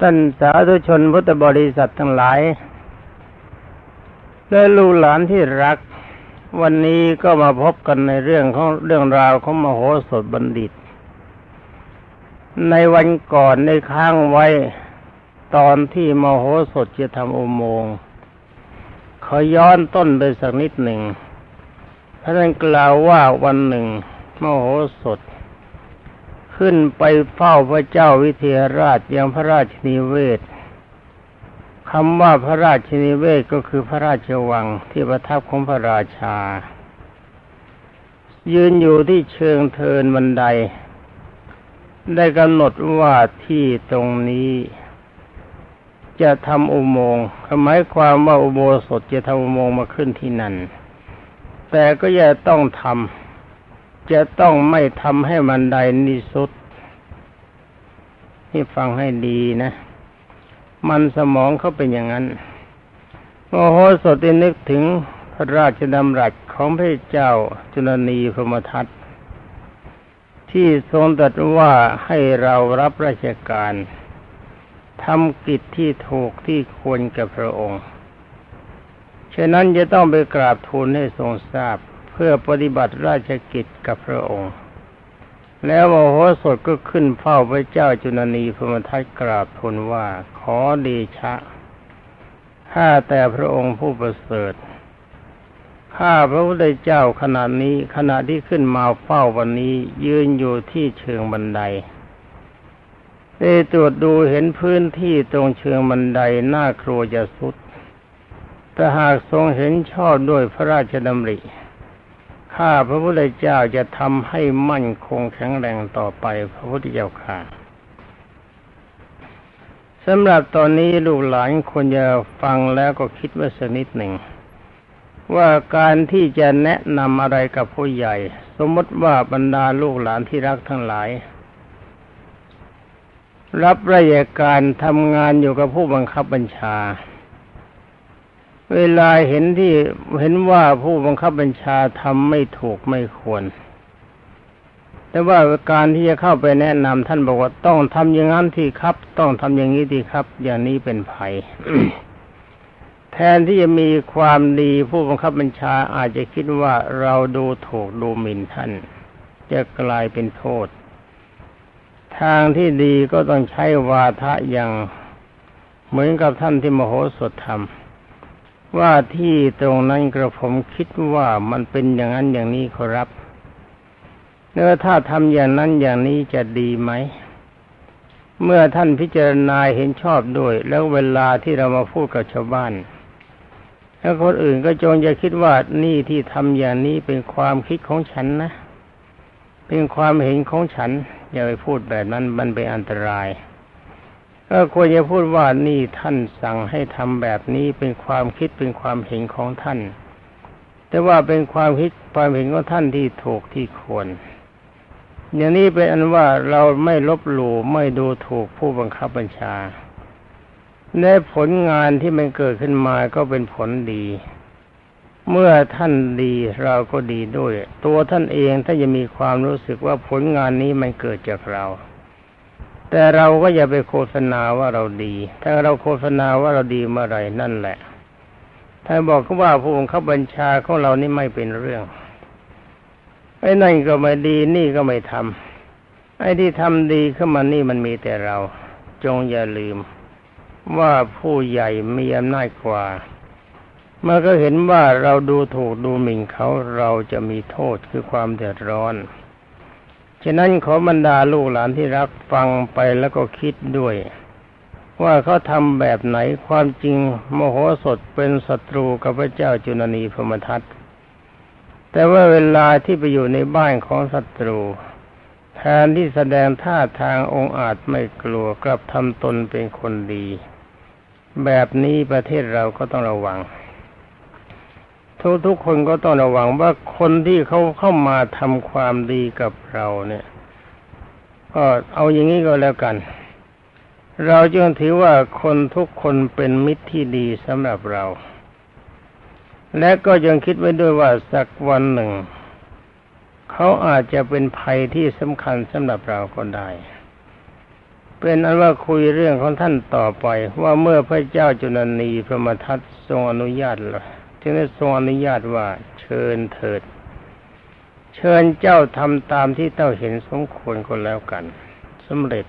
ท่านสาธุชนพุทธบริษัททั้งหลาย และลูกหลานที่รัก วันนี้ก็มาพบกันในเรื่องของเรื่องราวของมโหสถบัณฑิต ในวันก่อนในค้างไว้ตอนที่มโหสถจะทำอุโมงค์ขอย้อนต้นไปสักนิดหนึ่งท่านกล่าวว่าวันหนึ่ง มโหสถ ขึ้นไปเฝ้าพระเจ้าวิเทหราชยังพระราชนิเวศคำว่าพระราชนิเวศก็คือพระราชวังที่ประทับของพระราชา ยืนอยู่ที่เชิงเทินบันได ได้กำหนดว่าที่ตรงนี้ จะทำอุโมงค์หมายความว่าอุโบสถจะทำอุโมงค์มาขึ้นที่นั่น แต่ก็อย่าต้องทำ จะต้องไม่ทำให้บันไดนิสุดนี่ฟังให้ดีนะ มันสมองเขาเป็นอย่างนั้นโมโหสตินึกถึงพระราชดำรัสของพระเจ้าจุลนีพรมทัตที่ทรงตรัสว่าให้เรารับราชการทำกิจที่ถูกที่ควรกับพระองค์ ฉะนั้นจะต้องไปกราบทูลให้ทรงทราบ เพื่อปฏิบัติราชกิจกับพระองค์ แล้วโมโหสถก็ขึ้นเฝ้าพระเจ้าจุนนีพมทัตกราบทูลว่าขอเดชะข้าแต่พระองค์ผู้ประเสริฐข้าพระพุทธเจ้าขณะนี้ขณะที่ขึ้นมาเฝ้าวันนี้ ยืนอยู่ที่เชิงบันไดได้ตรวจดูเห็นพื้นที่ตรงเชิงบันไดหน้าครัวจะสุดแต่หากทรงเห็นชอบด้วยพระราชดำริ ข้าพระพุทธเจ้าจะทำให้มั่นคงแข็งแรงต่อไปพระพุทธเจ้าค่ะสำหรับตอนนี้ลูกหลานควรจะฟังแล้วก็คิดว่าสักนิดหนึ่ง ว่าการที่จะแนะนำอะไรกับผู้ใหญ่ สมมติว่าบรรดาลูกหลานที่รักทั้งหลาย รับราชการทำงานอยู่กับผู้บังคับบัญชา เวลาเห็นที่เห็นว่าผู้บังคับบัญชาทำไม่ถูกไม่ควร แต่ว่าการที่จะเข้าไปแนะนำท่านบอกว่าต้องทำอย่างนั้นที่ครับ ต้องทำอย่างนี้ที่ครับ อย่างนี้เป็นภัย แทนที่จะมีความดีผู้บังคับบัญชาอาจจะคิดว่าเราดูถูกดูหมิ่นท่าน จะกลายเป็นโทษ ทางที่ดีก็ต้องใช้วาทะอย่างเหมือนกับท่านที่มโหสถทำ ว่าที่ตรงนั้นกระผมคิดว่ามันเป็นอย่างนั้นอย่างนี้ขอรับเนื้อถ้าทำอย่างนั้นอย่างนี้จะดีไหม เมื่อท่านพิจารณาเห็นชอบด้วย แล้วเวลาที่เรามาพูดกับชาวบ้าน แล้วคนอื่นก็จงจะคิดว่านี่ที่ทำอย่างนี้เป็นความคิดของฉันนะเป็นความเห็นของฉัน อย่าไปพูดแบบนั้นมันเป็นอันตราย ก็ควรจะพูดว่านี่ท่านสั่งให้ทำแบบนี้เป็นความคิดเป็นความเห็นของท่าน แต่ว่าเป็นความคิดความเห็นของท่านที่ถูกที่ควร อย่างนี้เป็นอันว่าเราไม่ลบหลู่ไม่ดูถูกผู้บังคับบัญชาในผลงานที่มันเกิดขึ้นมาก็เป็นผลดี เมื่อท่านดีเราก็ดีด้วย ตัวท่านเองถ้าจะมีความรู้สึกว่าผลงานนี้มันเกิดจากเรา แต่เราก็อย่าไปโฆษณาว่าเราดี ถ้าเราโฆษณาว่าเราดีเมื่อไรนั่นแหละถ้านบอกว่าผู้บังคับบัญชาของเรานี่ไม่เป็นเรื่อง ไอ้นั่นก็ไม่ดีนี่ก็ไม่ทำไอ้ที่ทำดีขึ้นมานี่มันมีแต่เรา จงอย่าลืม ว่าผู้ใหญ่มีอำนาจกว่า เมื่อก็เห็นว่าเราดูถูกดูหมิ่นเขาเราจะมีโทษคือความเดือดร้อน ฉะนั้นขอบรรดาลูกหลานที่รักฟังไปแล้วก็คิดด้วย ว่าเขาทำแบบไหนความจริงโมโหสดเป็นศัตรูกับพระเจ้าจุนนีพมทัตแต่ว่าเวลาที่ไปอยู่ในบ้านของศัตรูแทนที่แสดงท่าทางองอาจไม่กลัวกลับทำตนเป็นคนดี แบบนี้ประเทศเราก็ต้องระวัง ทุกทุกคนก็ต้องระวังว่าคนที่เขาเข้ามาทำความดีกับเราเนี่ย ก็เอาอย่างนี้ก็แล้วกัน เราจึงถือว่าคนทุกคนเป็นมิตรที่ดีสำหรับเรา และก็ยังคิดไว้ด้วยว่าสักวันหนึ่ง เขาอาจจะเป็นภัยที่สำคัญสำหรับเราก็ได้เป็นอันว่าคุยเรื่องของท่านต่อไป ว่าเมื่อพระเจ้าจุลนีพระมทัตทรงอนุญาตแล้ว จึงได้ทรงอนุญาตว่าเชิญเถิด เชิญเจ้าทำตามที่เจ้าเห็นสมควรก็แล้วกันสำเร็จ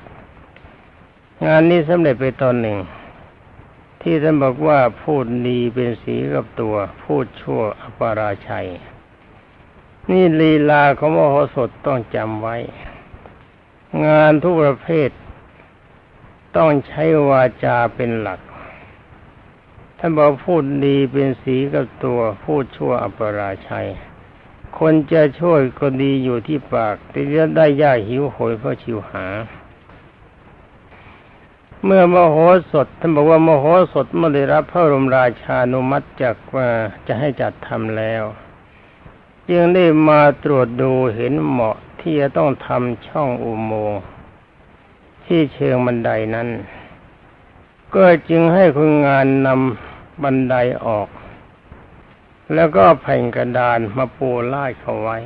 งานนี้สำเร็จไปตอนหนึ่ง ที่ท่านบอกว่าพูดดีเป็นสีกับตัว พูดชั่วอปาราชัย นี่ลีลาของมโหสถต้องจำไว้ งานทุกประเภท ต้องใช้วาจาเป็นหลัก ท่านบอกพูดดีเป็นสีกับตัว พูดชั่วอปราชัย คนจะช่วยก็ดีอยู่ที่ปากแต่จะได้ยากหิวโหยเพราะชิวหา เมื่อมโหสถท่านบอกว่ามโหสถเมื่อได้รับพระบรมราชานุมัติจากว่าจะให้จัดทำแล้ว จึงได้มาตรวจดูเห็นเหมาะที่จะต้องทำช่องอุโมงค์ที่เชิงบันไดนั้น ก็จึงให้คนงานนำบันไดออก แล้วก็แผ่นกระดานมาปูลาดเขาไว้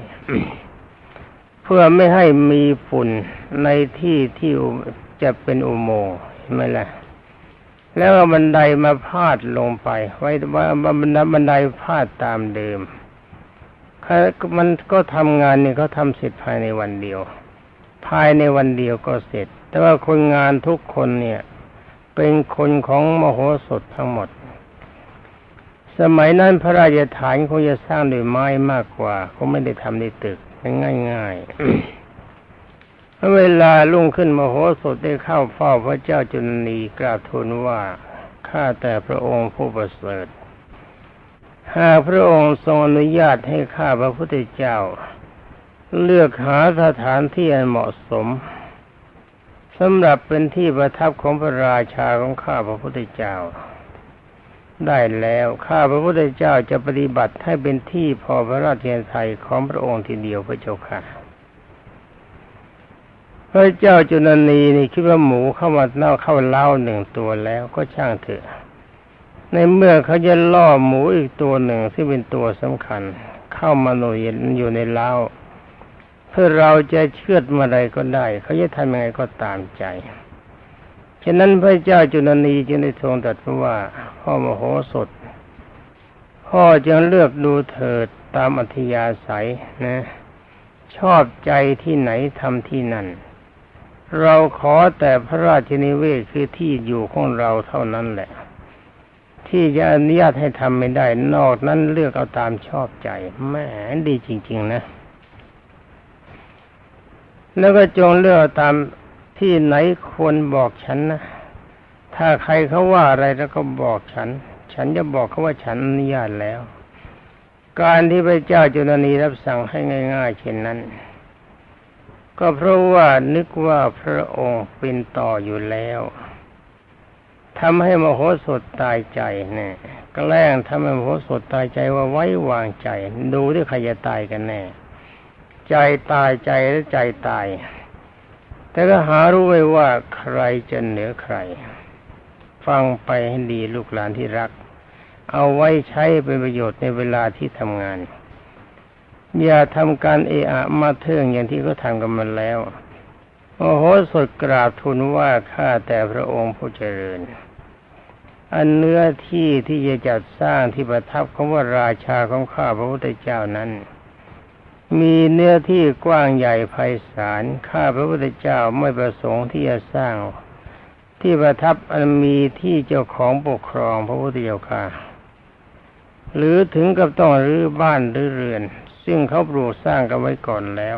เพื่อไม่ให้มีฝุ่นในที่ที่จะเป็นอุโมงค์ไหมล่ะแล้วบันไดมาพาดลงไป ไว้ว่าบันไดบันไดพาดตามเดิมมันก็ทำงานนี่เขาทำเสร็จภายในวันเดียว ภายในวันเดียวก็เสร็จ แต่ว่าคนงานทุกคนเนี่ย เป็นคนของมโหสถทั้งหมด สมัยนั้นพระราชฐานคงจะสร้างด้วยไม้มากกว่าเขาไม่ได้ทำในตึกง่ายๆเวลาลุ่งขึ้นมโหสถได้เข้าเฝ้าพระเจ้าจุลนีกราบทูลว่าข้าแต่พระองค์ผู้ประเสริฐหากพระองค์ทรงอนุญาตให้ข้าพระพุทธเจ้า เลือกหาสถานที่อันเหมาะสม สำหรับเป็นที่ประทับของพระราชาของข้าพระพุทธเจ้า ได้แล้วข้าพระพุทธเจ้าจะปฏิบัติให้เป็นที่พอพระราชยไทยของพระองค์ทีเดียวพระเจ้าค่ะพระเจ้าจุลนีนี่คิดว่าหมูเข้ามาเน่าเข้าเล้าหนึ่งตัวแล้วก็ช่างเถอะ ในเมื่อเขาจะล่อหมูอีกตัวหนึ่งที่เป็นตัวสำคัญ เข้ามาหน่วยอยู่ในเล้า เพื่อเราจะเชื่อดเมื่อไรก็ได้ เขาจะทำยังไงก็ตามใจ ฉะนั้นพระเจ้าจุลนีจึงได้ทรงตรัสว่า พ่อมโหสถ พ่อจึงเลือกดูเถิดตามอัธยาศัยนะ ชอบใจที่ไหนทำที่นั่น เราขอแต่พระราชนิเวศคือที่อยู่ของเราเท่านั้นแหละที่จะอนุญาตให้ทำไม่ได้ นอกนั้นเลือกเอาตามชอบใจแหมดีจริง ๆ นะ แล้วก็จงเลือกตามที่ไหนควรบอกฉันนะ ถ้าใครเขาว่าอะไรแล้วก็บอกฉัน ฉันจะบอกเขาว่าฉันอนุญาตแล้ว การที่พระเจ้าจุลนีรับสั่งให้ง่าย ๆ เช่นนั้น ก็เพราะว่านึกว่าพระองค์เป็นต่ออยู่แล้วทำให้มโหสถตายใจเนี่ยแกล้งทำให้มโหสถตายใจว่าไว้วางใจ ดูที่ใครจะตายกันแน่ ใจตายใจและใจตาย แต่ก็หารู้ไว้ว่าใครจะเหนือใคร ฟังไปให้ดีลูกหลานที่รัก เอาไว้ใช้เป็นประโยชน์ในเวลาที่ทำงาน อย่าทำการเอะอะมาเทิงอย่างที่เขาทำกันมาแล้ว โอ้โหสดกราบทูลว่าข้าแต่พระองค์ผู้เจริญอันเนื้อที่ที่จะจัดสร้างที่ประทับของว่าราชาของข้าพระพุทธเจ้านั้น มีเนื้อที่กว้างใหญ่ไพศาล ข้าพระพุทธเจ้าไม่ประสงค์ที่จะสร้าง ที่ประทับอันมีที่เจ้าของปกครองพระพุทธเจ้าค่ะหรือถึงกับต้องรื้อบ้านหรือเรือน ซึ่งเขาปลูกสร้างกันไว้ก่อนแล้ว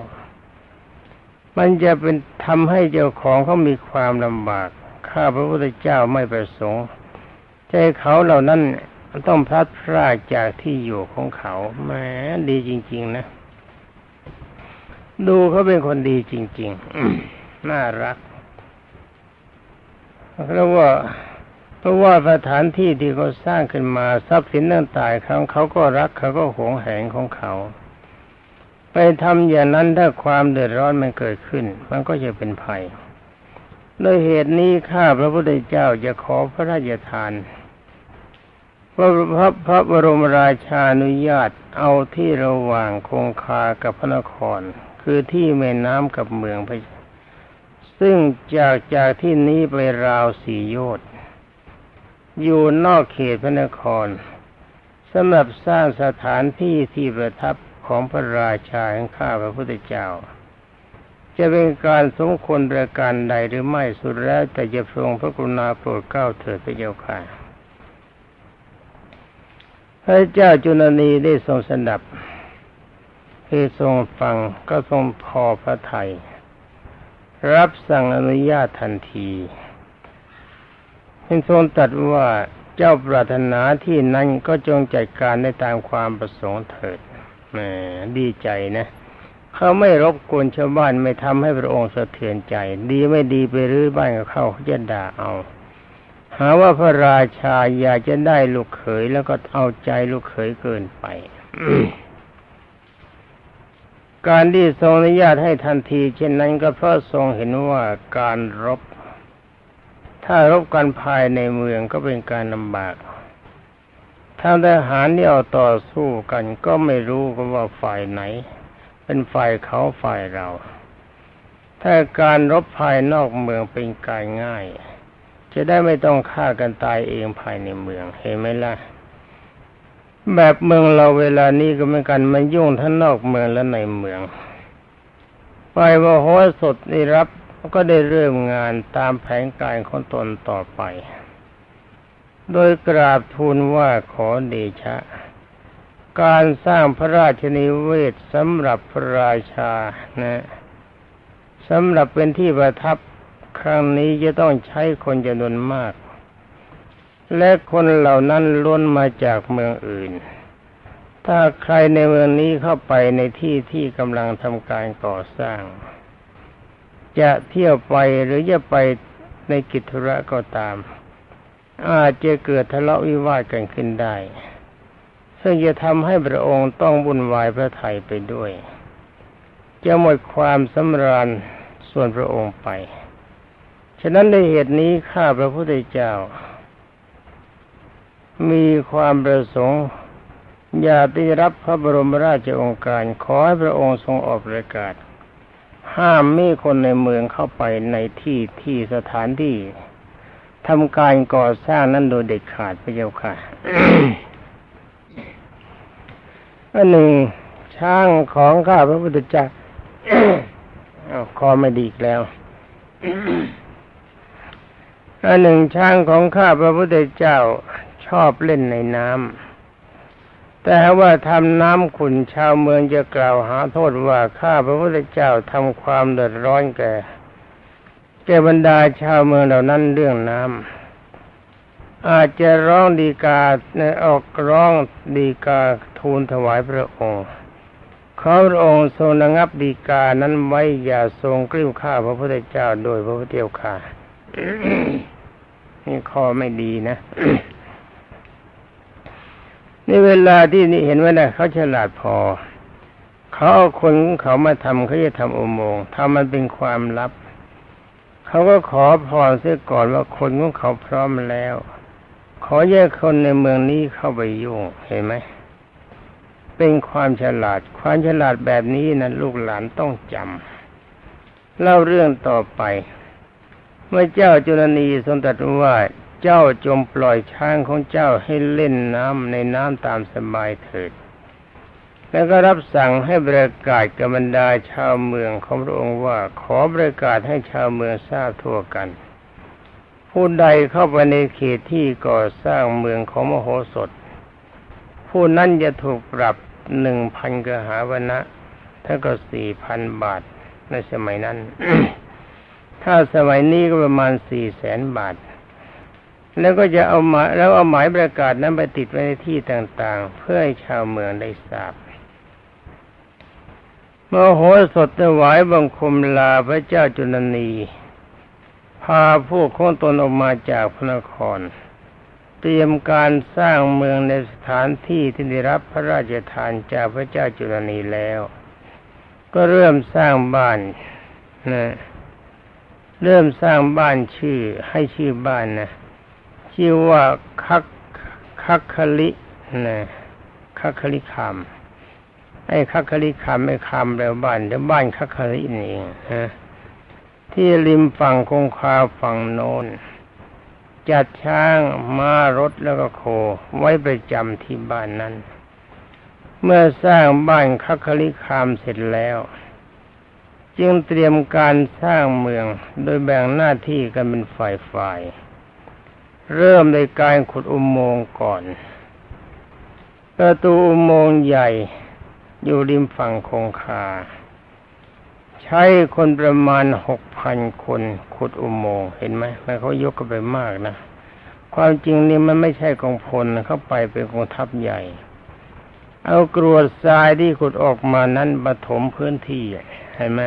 มันจะเป็นทำให้เจ้าของเขามีความลำบาก ข้าพระพุทธเจ้าไม่ประสงค์ ใจเขาเหล่านั้นต้องพลัดพรากจากที่อยู่ของเขาแหมดีจริง ๆ นะ ดูเขาเป็นคนดีจริงๆ น่ารัก เพราะว่า เพราะว่าสถานที่ที่เขาสร้างขึ้นมาทรัพย์สินต่างๆเขาเขาก็รักเขาก็หวงแหนของเขา ไปทำอย่างนั้นถ้าความเดือดร้อนมันเกิดขึ้น มันก็จะเป็นภัยด้วยเหตุนี้ข้าพระพุทธเจ้าจะขอพระราชทานพระพระพระบรมราชานุญาตเอาที่ระหว่างคงคากับพระนคร คือที่แม่น้ำกับเมืองพซึ่งจากจากที่นี้ไปราวสี่โยชน์อยู่นอกเขตพระนครสำหรับสร้างสถานที่ที่ประทับของพระราชาแห่งข้าพระพุทธเจ้า จะเป็นการสมควรประการใดหรือไม่สุดแล้วแต่จะทรงพระกรุณาโปรดเกล้าเถิดพระเจ้าค่ะพระเจ้าจุลนีได้ทรงสดับ คือทรงฟังก็ทรงพอพระทยัยรับสั่งอนุญาตทันทีเป็นทรงตรัสว่าเจ้าปรารถนาที่นั้นก็จงจัดการได้ตามความประสงค์เถิดแหมดีใจนะเขาไม่รบกวนชาวบ้านไม่ทำให้พระองค์สะเทือนใจ ดีไม่ดีไปรื้อบ้านกับเขาเขาจะด่าเอา หาว่าพระราชาอยากจะได้ลูกเขยแล้วก็เอาใจลูกเขยเกินไป การที่ทรงอนุญาตให้ทันที เช่นนั้นก็เพราะทรงเห็นว่าการรบ ถ้ารบกันภายในเมืองก็เป็นการลำบากทาทหารที่เอาต่อสู้กันก็ไม่รู้กันว่าฝ่ายไหน เป็นฝ่ายเขาฝ่ายเรา ถ้าการรบภายนอกเมืองเป็นการง่าย จะได้ไม่ต้องฆ่ากันตายเองภายในเมืองเห็นไหมล่ะ แบบเมืองเราเวลานี้ก็เหมือนกันมันยุ่งทั้งนอกเมืองและในเมืองฝ่ายว่าโหสดได้รับก็ได้เริ่มงานตามแผนการของตนต่อไป โดยกราบทูลว่าขอเดชะ การสร้างพระราชนิเวศสำหรับพระราชานะสำหรับเป็นที่ประทับครั้งนี้จะต้องใช้คนจำนวนมาก และคนเหล่านั้นล้นมาจากเมืองอื่น ถ้าใครในเมืองนี้เข้าไปในที่ที่กำลังทำการก่อสร้าง จะเที่ยวไปหรือจะไปในกิจธุระก็ตาม อาจจะเกิดทะเลาะวิวาทกันขึ้นได้ ซึ่งจะทำให้พระองค์ต้องบุญวายพระไทยไปด้วย จะหมดความสำราญส่วนพระองค์ไป ฉะนั้นในเหตุนี้ข้าพระพุทธเจ้า มีความประสงค์อยากได้รับพระบรมราชโองการ ขอให้พระองค์ทรงออกประกาศ ห้ามไมีคนในเมืองเข้าไปในที่ที่สถานที่ทำการก่อสร้างนั้นโดยเด็ดขาดพระเจ้าค่ะอันหนึ่งช่างของข้าพระพุทธเจ้าคอไม่ดีแล้วอันหนึ่งช่างของข้าพระพุทธเจ้า ชอบเล่นในน้ำแต่ว่าทำน้ำขุนชาวเมืองจะกล่าวหาโทษว่าข้าพระพุทธเจ้าทำความเดือดร้อนแก่ แก่บรรดาชาวเมืองเหล่านั้นเรื่องน้ำอาจจะร้องดีกาออกร้องดีกาทูลถวายพระองค์ขอพระองค์ทรงระงับดีกานั้นไว้อย่าทรงกลิ้วข้าพระพุทธเจ้าโดยพระพุทธเจ้าค่ะนี่คอไม่ดีนะ นี่เวลาที่นี่เห็นไหมนะเขาฉลาดพอ เขาเอาคนของเขามาทำเขาจะทำอุโมงค์ทำมันเป็นความลับ เขาก็ขอพรเสียก่อนว่าคนของเขาพร้อมแล้ว ขอแยกคนในเมืองนี้เข้าไปยุ่งเห็นไหมเป็นความฉลาด ความฉลาดแบบนี้นะลูกหลานต้องจำเล่าเรื่องต่อไป เมื่อเจ้าจุลนีทรงตรัสว่า เจ้าจงปล่อยช้างของเจ้าให้เล่นน้ำในน้ำตามสบายเถิด แล้วก็รับสั่งให้ประกาศกับบรรดาชาวเมืองของพระองค์ว่าขอประกาศให้ชาวเมืองทราบทั่วกัน ผู้ใดเข้าไปในเขตที่ก่อสร้างเมืองของมโหสถ ผู้นั้นจะถูกปรับหนึ่งพันกหาวนะถ้าก็สี่พันบาทในสมัยนั้น ถ้าสมัยนี้ก็ประมาณสี่แสนบาท แล้วก็จะเอาหมายแล้วเอาหมายประกาศนั้นไปติดไว้ในที่ต่างๆ เพื่อให้ชาวเมืองได้ทราบมโหสถถวายบังคมลาพระเจ้าจุลนีพาพวกของตนออกมาจากพระนคร เตรียมการสร้างเมืองในสถานที่ที่ได้รับพระราชทานจากพระเจ้าจุลนีแล้ว ก็เริ่มสร้างบ้านนะเริ่มสร้างบ้านชื่อให้ชื่อบ้านนะ ชื่อว่าคักคักคลินะคักคลิคามไอ้คัคคลิคำไม่คำแล้วบ้านเดี๋ยวบ้านคัคคลินี่เองฮะที่ริมฝั่งคงคาฝั่งโน้นจัดช้างม้ารถแล้วก็โค ไว้ประจำที่บ้านนั้น เมื่อสร้างบ้านคัคลิคามเสร็จแล้ว จึงเตรียมการสร้างเมืองโดยแบ่งหน้าที่กันเป็นฝ่ายๆ เริ่มในการขุดอุโมงค์ก่อน ประตูอุโมงค์ใหญ่ อยู่ริมฝั่งคงคา ใช้คนประมาณหกพันคนขุดอุโมงค์เห็นไหมมันเขายกกันไปมากนะ ความจริงนี่มันไม่ใช่กองพลเข้าไปเป็นกองทัพใหญ่ เอากรวดทรายที่ขุดออกมานั้นมาถมพื้นที่เห็นไหม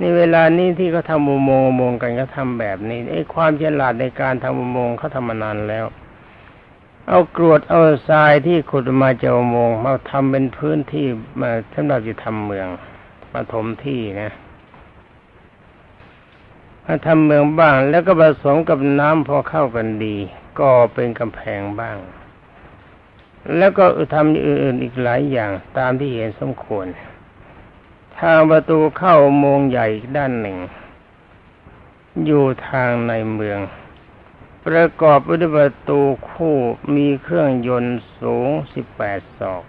นี่เวลานี้ที่เขาทำอุโมงค์อุโมงค์กันก็ทำแบบนี้ไอ้ความฉลาดในการทำอุโมงค์เขาทำมานานแล้ว เอากรวดเอาทรายที่ขุดมาจากอุโมงค์มาทำเป็นพื้นที่มาสำหรับจะทำเมืองมาถมที่นะมาทำเมืองบ้าง แล้วก็ผสมกับน้ำพอเข้ากันดี ก็เป็นกำแพงบ้าง แล้วก็ทำอื่นๆอีกหลายอย่างตามที่เห็นสมควร ทางประตูเข้าโมงใหญ่ด้านหนึ่ง อยู่ทางในเมือง ประกอบด้วยประตูคู่มีเครื่องยนต์สูงสิบแปดศอก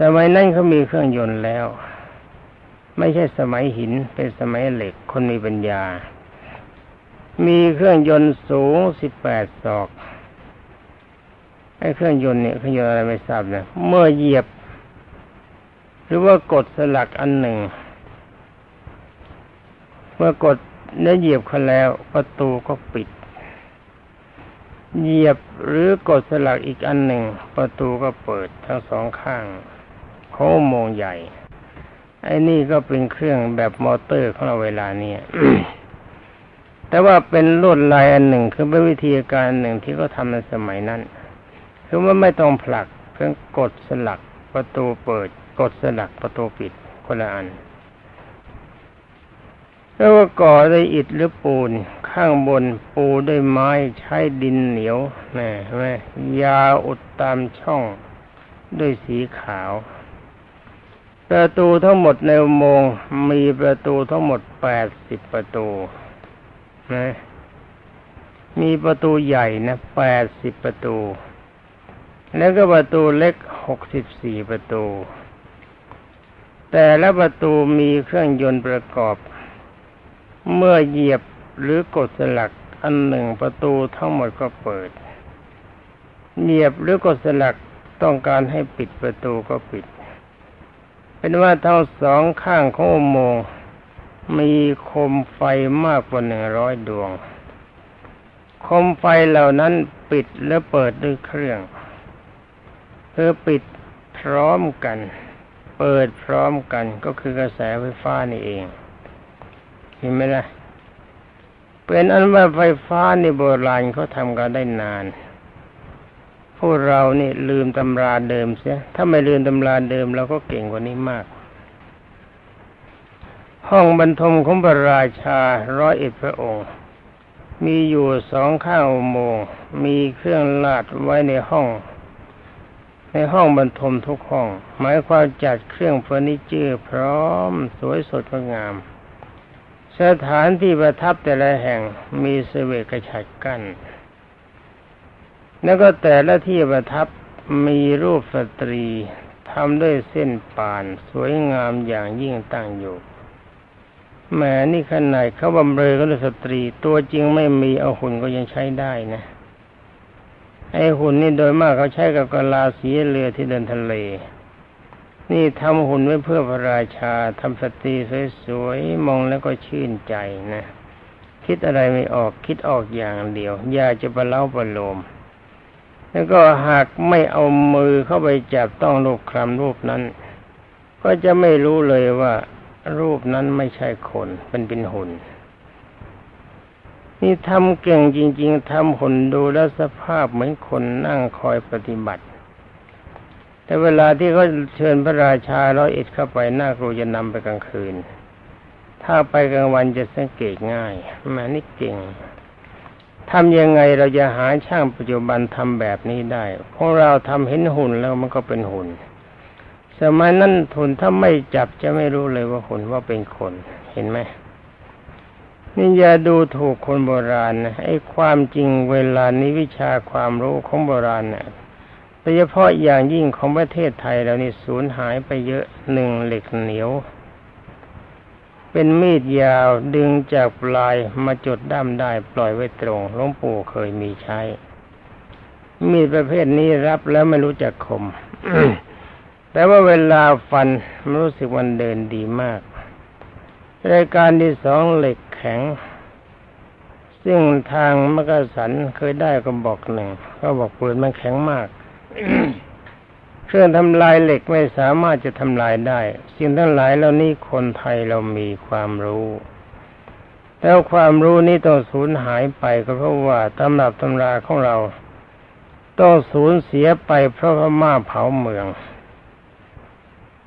สมัยนั้นเขามีเครื่องยนต์แล้ว ไม่ใช่สมัยหินเป็นสมัยเหล็กคนมีปัญญา มีเครื่องยนต์สูงสิบแปดศอกไอ้เครื่องยนต์เนี่ยเครื่องยนต์อะไรไม่ทราบนะเมื่อเหยียบ หรือว่ากดสลักอันหนึ่ง เมื่อกดแล้เหยียบเขาแล้ว ประตูก็ปิด เหยียบหรือกดสลักอีกอันหนึ่ง ประตูก็เปิดทั้งสองข้างโค้งโมงใหญ่ ไอ้นี่ก็เป็นเครื่องแบบมอเตอร์ของเราเวลานี้แต่ว่าเป็นลวดลายอันหนึ่งคือเป็นวิธีการหนึ่งที่เขาทำในสมัยนั้น คือว่าไม่ต้องผลักเพียงกดสลักประตูเปิด กดสลักประตูปิดคนละอัน แล้วก็ก่อด้วยอิฐหรือปูน ข้างบนปูด้วยไม้ใช้ดินเหนียวนะใช่ไหมยาอุดตามช่องด้วยสีขาว ประตูทั้งหมดในโมงมีประตูทั้งหมดแปดสิบประตูนะมีประตูใหญ่นะแปดสิบประตู แล้วก็ประตูเล็กหกสิบสี่ประตู แต่ละประตูมีเครื่องยนต์ประกอบ เมื่อเหยียบหรือกดสลักอันหนึ่งประตูทั้งหมดก็เปิด เหยียบหรือกดสลักต้องการให้ปิดประตูก็ปิด เป็นว่าทั้งสองข้างของอุโมงค์มีโคมไฟมากกว่าหนึ่งร้อยดวงโคมไฟเหล่านั้นปิดและเปิดด้วยเครื่องเพื่อปิดพร้อมกัน เปิดพร้อมกันก็คือกระแสไฟฟ้านี่เองเห็นไหมล่ะเป็นอันว่าไฟฟ้าในโบราณเขาทำกันได้นาน พวกเรานี่ลืมตำราเดิมเสีย ถ้าไม่ลืมตำราเดิมเราก็เก่งกว่านี้มาก ห้องบรรทมของพระราชาร้อยเอ็ดพระองค์ มีอยู่สองข้างอุโมง มีเครื่องลาดไว้ในห้อง ในห้องบรรทมทุกห้อง หมายความจัดเครื่องเฟอร์นิเจอร์พร้อมสวยสดงดงาม สถานที่ประทับแต่ละแห่งมีเสวกระฉัดกั้นแล้วก็แต่ละที่ประทับมีรูปสตรีทำด้วยเส้นป่านสวยงามอย่างยิ่งตั้งอยู่แหมนี่ขนาดเขาบำเรอก็ด้วยสตรี ตัวจริงไม่มีเอาหุ่นก็ยังใช้ได้นะ ไอ้หุ่นนี่โดยมากเขาใช้กับกะลาสีเรือที่เดินทะเล นี่ทำหุ่นไว้เพื่อพระราชาทำสตรีสวยๆ มองแล้วก็ชื่นใจนะ คิดอะไรไม่ออกคิดออกอย่างเดียว อยากจะประเล้าประโลม แล้วก็หากไม่เอามือเข้าไปจับต้องรูปคลำรูปนั้น ก็จะไม่รู้เลยว่ารูปนั้นไม่ใช่คนเป็นเป็นหุ่น นี่ทำเก่งจริง ๆทำหุ่นดูแล้วสภาพเหมือนคนนั่งคอยปฏิบัติ แต่เวลาที่เขาเชิญพระราชาร้อยเอ็ดเข้าไปหน้ากรูจะนำไปกลางคืน ถ้าไปกลางวันจะสังเกตง่ายแม่นี่เก่งทำยังไงเราจะหาช่างปัจจุบันทำแบบนี้ได้ เพวกเราทำเห็นหุ่นแล้วมันก็เป็นหุ่น สมัยนั้นทุนถ้าไม่จับจะไม่รู้เลยว่าหุ่นว่าเป็นคน เห็นไหม นี่อย่าดูถูกคนโบราณนะไอ้ความจริงเวลานี้วิชาความรู้ของโบราณนะ่ยโดยเฉพาะอย่างยิ่งของประเทศไทยเรานี่สูญหายไปเยอะหนึ่งเหล็กเหนียว เป็นมีดยาวดึงจากปลายมาจดด้ามได้ปล่อยไว้ตรงหลวงปู่เคยมีใช้ มีดประเภทนี้รับแล้วไม่รู้จักคมแต่ว่าเวลาฟันมันรู้สึกมันเดินดีมาก รายการที่สองเหล็ก ข็ง ซึ่งทางมักสันเคยได้ก็บอกหนึ่งเขาบอกปืนมันแข็งมากเครื่องทำลายเหล็กไม่สามารถจะทำลายได้ สิ่งทั้งหลายเหล่านี้คนไทยเรามีความรู้แล้วความรู้นี้ต้องสูญหายไปก็เพราะว่าตำรับตำราของเราต้องสูญเสียไปเพราะพม่าเผาเมือง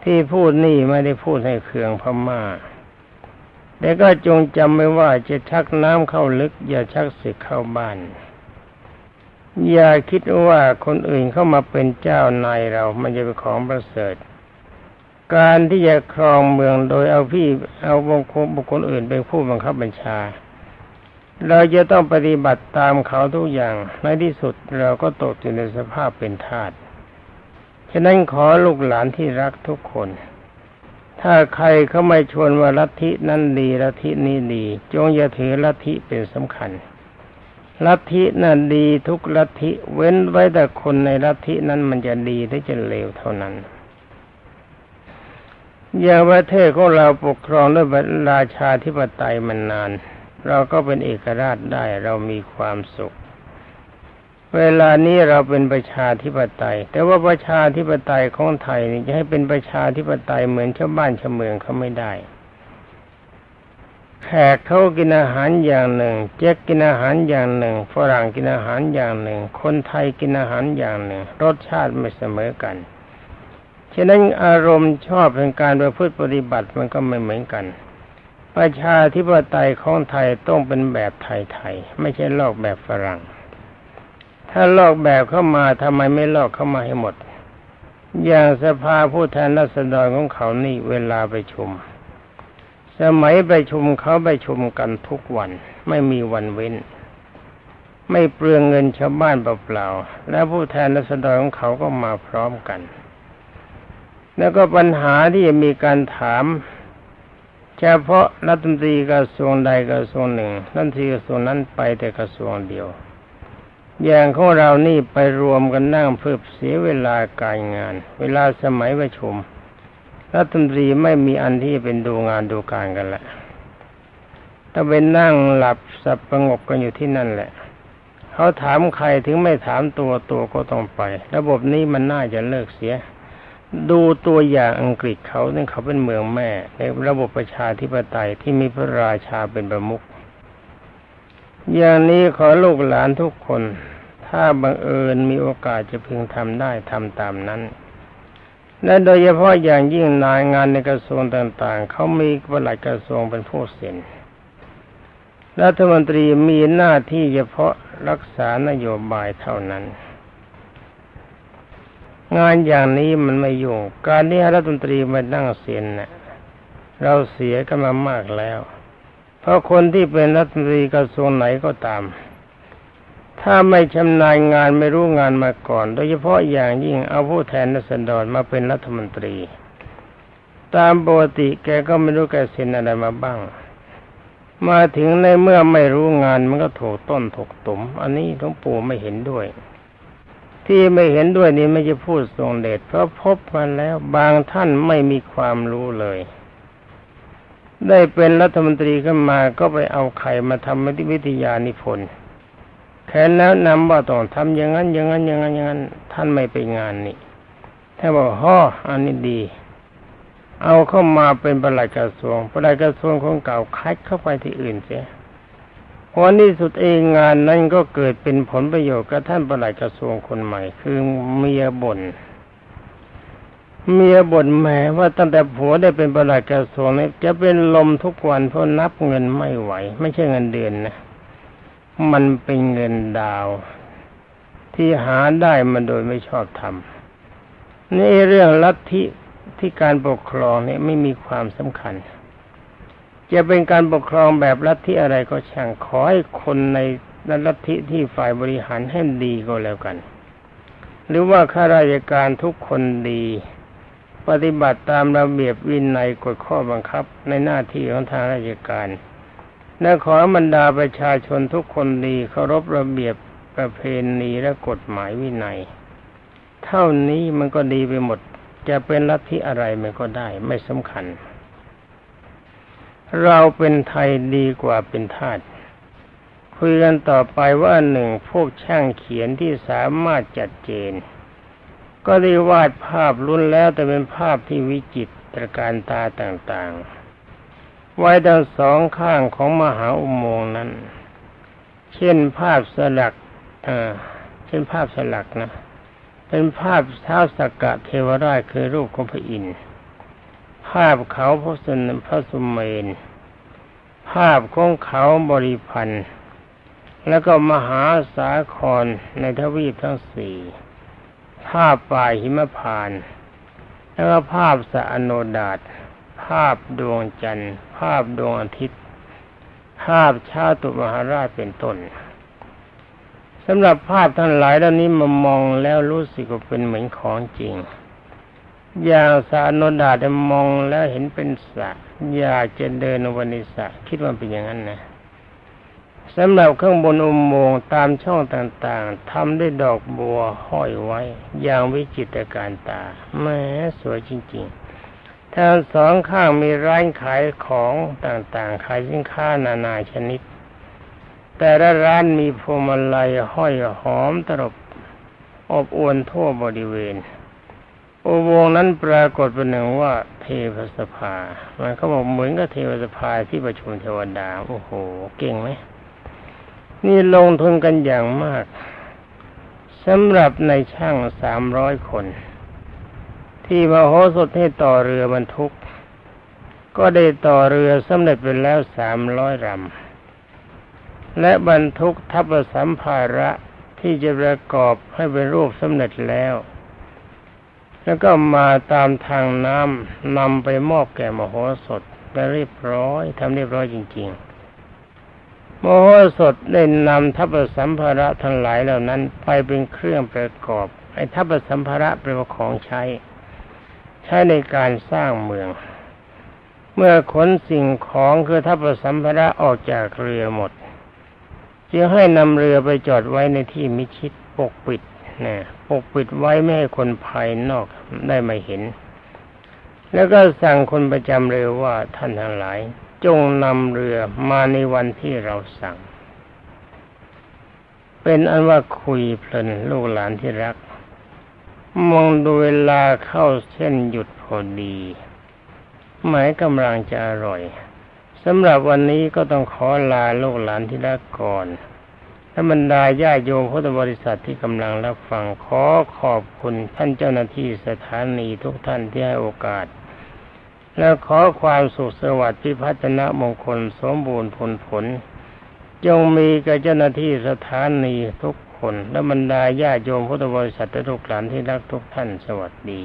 ที่พูดนี่ไม่ได้พูดให้เคืองพม่า แต่ก็จงจำไว้ว่าจะชักน้ำเข้าลึก อย่าชักศึกเข้าบ้าน อย่าคิดว่าคนอื่นเข้ามาเป็นเจ้านายเรา มันจะเป็นของประเสริฐ การที่จะครองเมืองโดยเอาพี่เอาบุคคลบุคคลอื่นเป็นผู้บังคับบัญชา เราจะต้องปฏิบัติตามเขาทุกอย่าง ในที่สุดเราก็ตกอยู่ในสภาพเป็นทาสฉะนั้นขอลูกหลานที่รักทุกคน ถ้าใครเขาไม่ชวนว่าลัทธินั้นดีลัทธินี้ดี จงอย่าถือลัทธิเป็นสำคัญ ลัทธินั้นดีทุกลัทธิเว้นไว้แต่คนในลัทธินั้นมันจะดีหรือจะเลวเท่านั้น อย่างประเทศของเราปกครองด้วยราชาธิปไตยมันนาน เราก็เป็นเอกราชได้เรามีความสุข เวลานี้เราเป็นประชาธิปไตย แต่ว่าประชาธิปไตยของไทยนี่จะให้เป็นประชาธิปไตยเหมือนชาวบ้านชาวเมืองเขาไม่ได้ แขกเขากินอาหารอย่างหนึ่งเจ๊กกินอาหารอย่างหนึ่งฝรั่งกินอาหารอย่างหนึ่ง คนไทยกินอาหารอย่างหนึ่ง รสชาติไม่เสมอกันฉะนั้นอารมณ์ชอบเป็นการประพฤติปฏิบัติมันก็ไม่เหมือนกัน ประชาธิปไตยของไทยต้องเป็นแบบไทยๆไม่ใช่ลอกแบบฝรั่ง ถ้าลอกแบบเข้ามาทำไมไม่ลอกเข้ามาให้หมด อย่างสภาผู้แทนรัษฎรของเขานี่เวลาไปชุม สมัยไปชุมเขาไปชุมกันทุกวัน ไม่มีวันเว้น ไม่เปลืองเงินชาวบ้านเปล่าๆและผู้แทนรัษฎรของเขาก็มาพร้อมกัน แล้วก็ปัญหาที่จะมีการถามเฉพาะรัฐมนตรีกระทรวงใดกระทรวงหนึ่งรัฐมนตรีกระทรวงนั้นไปแต่กระทรวงเดียว อย่างของเรานี่ไปรวมกันนั่งเพื่อเสียเวลาการงาน เวลาสมัยประชุมรัฐมนตรีไม่มีอันที่เป็นดูงานดูการกันแหละถ้าเป็นนั่งหลับสับประงกกันอยู่ที่นั่นแหละ เขาถามใครถึงไม่ถามตัวตัวก็ต้องไป ระบบนี้มันน่าจะเลิกเสีย ดูตัวอย่างอังกฤษเขาเนี่ยเขาเป็นเมืองแม่ในระบบประชาธิปไตยที่มีพระราชาเป็นประมุข อย่างนี้ขอลูกหลานทุกคน ถ้าบังเอิญมีโอกาสจะพึงทำได้ทำตามนั้น และโดยเฉพาะอย่างยิ่งนายงานในกระทรวงต่าง ๆ เขามีปลัดกระทรวงเป็นผู้เซ็นรัฐมนตรีมีหน้าที่เฉพาะรักษานโยบายเท่านั้น งานอย่างนี้มันไม่ยุ่งการที่รัฐมนตรีมานั่งเซ็นเนะ่ยเราเสียกันมามากแล้ว ราะคนที่เป็นรัฐมนตรีกระทรวงไหนก็ตาม ถ้าไม่ชำนาญงานไม่รู้งานมาก่อน โดยเฉพาะอย่างยิ่งเอาผู้แทนรัศดรมาเป็นรัฐมนตรี ตามปกติแกก็ไม่รู้แกเซ็นอะไรมาบ้าง มาถึงในเมื่อไม่รู้งานมันก็ถูกต้นถกตุ่มอันนี้หลวงปู่ไม่เห็นด้วย ที่ไม่เห็นด้วยนี่ไม่จะพูดทรงเดชเพราะพบมาแล้วบางท่านไม่มีความรู้เลย ได้เป็นรัฐมนตรีขึ้นมาก็ไปเอาไข่มาทำวิทยานิพนธ์แค่แล้วนำว่าต้องทำอย่างนั้น อย่างนั้นอย่างนั้นอย่างนั้นท่านไม่ไปงานนี่ท่านบอกฮ่ออันนี้ดี เอาเข้ามาเป็นประหลัดกระทรวงประหลัดกระทรวงของเก่าคัดเข้าไปที่อื่นเสียวันที่สุดเองงานนั้นก็เกิดเป็นผลประโยชน์กับท่านประหลัดกระทรวงคนใหม่ คือเมียบ่น เมียบ่นแหมว่าตั้งแต่ผัวได้เป็นประหลัดกระทรวงเนี้จะเป็นลมทุกวันเพราะนับเงินไม่ไหว ไม่ใช่เงินเดือนนะ มันเป็นเงินดาว ที่หาได้มาโดยไม่ชอบทำนี่เรื่องลัทธิที่การปกครองเนี่ยไม่มีความสำคัญ จะเป็นการปกครองแบบลัทธิอะไรก็ช่างขอให้คนในลัทธิที่ฝ่ายบริหารให้ดีก็แล้วกัน หรือว่าข้าราชการทุกคนดี ปฏิบัติตามระเบียบวินัยกฎข้อบังคับในหน้าที่ของทางราชการและขอบรรดาประชาชนทุกคนดีเคารพระเบียบประเพณีและกฎหมายวินัย เท่านี้มันก็ดีไปหมด จะเป็นลัทธิอะไรมันก็ได้ไม่สำคัญ เราเป็นไทยดีกว่าเป็นทาสคุยกันต่อไปว่าหนึ่งพวกช่างเขียนที่สามารถจัดเจน ก็ได้วาดภาพรุ่นแล้วแต่เป็นภาพที่วิจิตรการตาต่างๆ ไว้ทั้งสองข้างของมหาอุโมงค์นั้น เช่นภาพสลักเช่นภาพสลักนะ เป็นภาพเท้าสักกะเทวราชคือรูปของพระอินทร์ภาพเขาพระสุนพระสุเมน ภาพของเขาบริพันธ์ แล้วก็มหาสาครในทวีปทั้งสี่ ภาพป่าหิมพาน แล้วก็ภาพสะอโนดาตภาพดวงจันทร์ ภาพดวงอาทิตย์ ภาพชาตุมหาราชเป็นต้นสำหรับภาพทั้งหลายเหล่านี้มามองแล้วรู้สึกว่าเป็นเหมือนของจริง อย่างสานดาได้มองแล้วเห็นเป็นสระอยากจะเดินวันนิสระคิดว่าเป็นอย่างนั้นนะ สำหรับข้างบนอุโมงค์ตามช่องต่างๆทำด้วยดอกบัวห้อยไว้ อย่างวิจิตรการตาแม้สวยจริงๆทางสองข้างมีร้านขายของต่างๆ ขายสินค้านานาชนิด แต่ละร้านมีพวงมาลัยห้อยหอมตรบอบอวนทั่วบริเวณอุโมงนั้นปรากฏเป็นหนึ่งว่าเทพสภา มันเขาบอกเหมือนกับเทพสภาที่ประชุมเทวดา โอ้โห เก่งไหม นี่ลงทุนกันอย่างมากสำหรับในช่างสามร้อยคน ที่มโหสถให้ต่อเรือบรรทุก ก็ได้ต่อเรือสำเร็จไปแล้วสามร้อยลำและบรรทุกทัพสัมภาระที่จะประกอบให้เป็นรูปสำเร็จแล้ว แล้วก็มาตามทางน้ำนำไปมอบแก่มโหสถได้เรียบร้อยทำเรียบร้อยจริง ๆ โมโหสถได้นำทัพสัมภาระทั้งหลายเหล่านั้น ไปเป็นเครื่องประกอบ ไอ้ทัพสัมภาระเป็นของใช้ ใช้ในการสร้างเมือง เมื่อขนสิ่งของคือทัพสัมภาระออกจากเรือหมด จึงให้นำเรือไปจอดไว้ในที่มิชิดปกปิดนะปกปิดไว้ไม่ให้คนภายนอกได้มาเห็น แล้วก็สั่งคนประจำเรือว่าท่านทั้งหลาย จงนำเรือมาในวันที่เราสั่ง เป็นอันว่าคุยเพลินลูกหลานที่รัก มองดูเวลาเข้าเส้นหยุดพอดี หมายกำลังจะอร่อยสำหรับวันนี้ก็ต้องขอลาลูกหลานที่รักก่อนและบรรดาญาโยมพุทธบริษัทที่กำลังรับฟังขอขอบคุณท่านเจ้าหน้าที่สถานีทุกท่านที่ให้โอกาส และขอความสุขสวัสดิ์พิพัฒนมงคลสมบูรณ์ผลผล จงมีกับเจ้าหน้าที่สถานีทุกคน และบรรดาญาโยมพุทธบริษัททุกหลานที่รักทุกท่านสวัสดี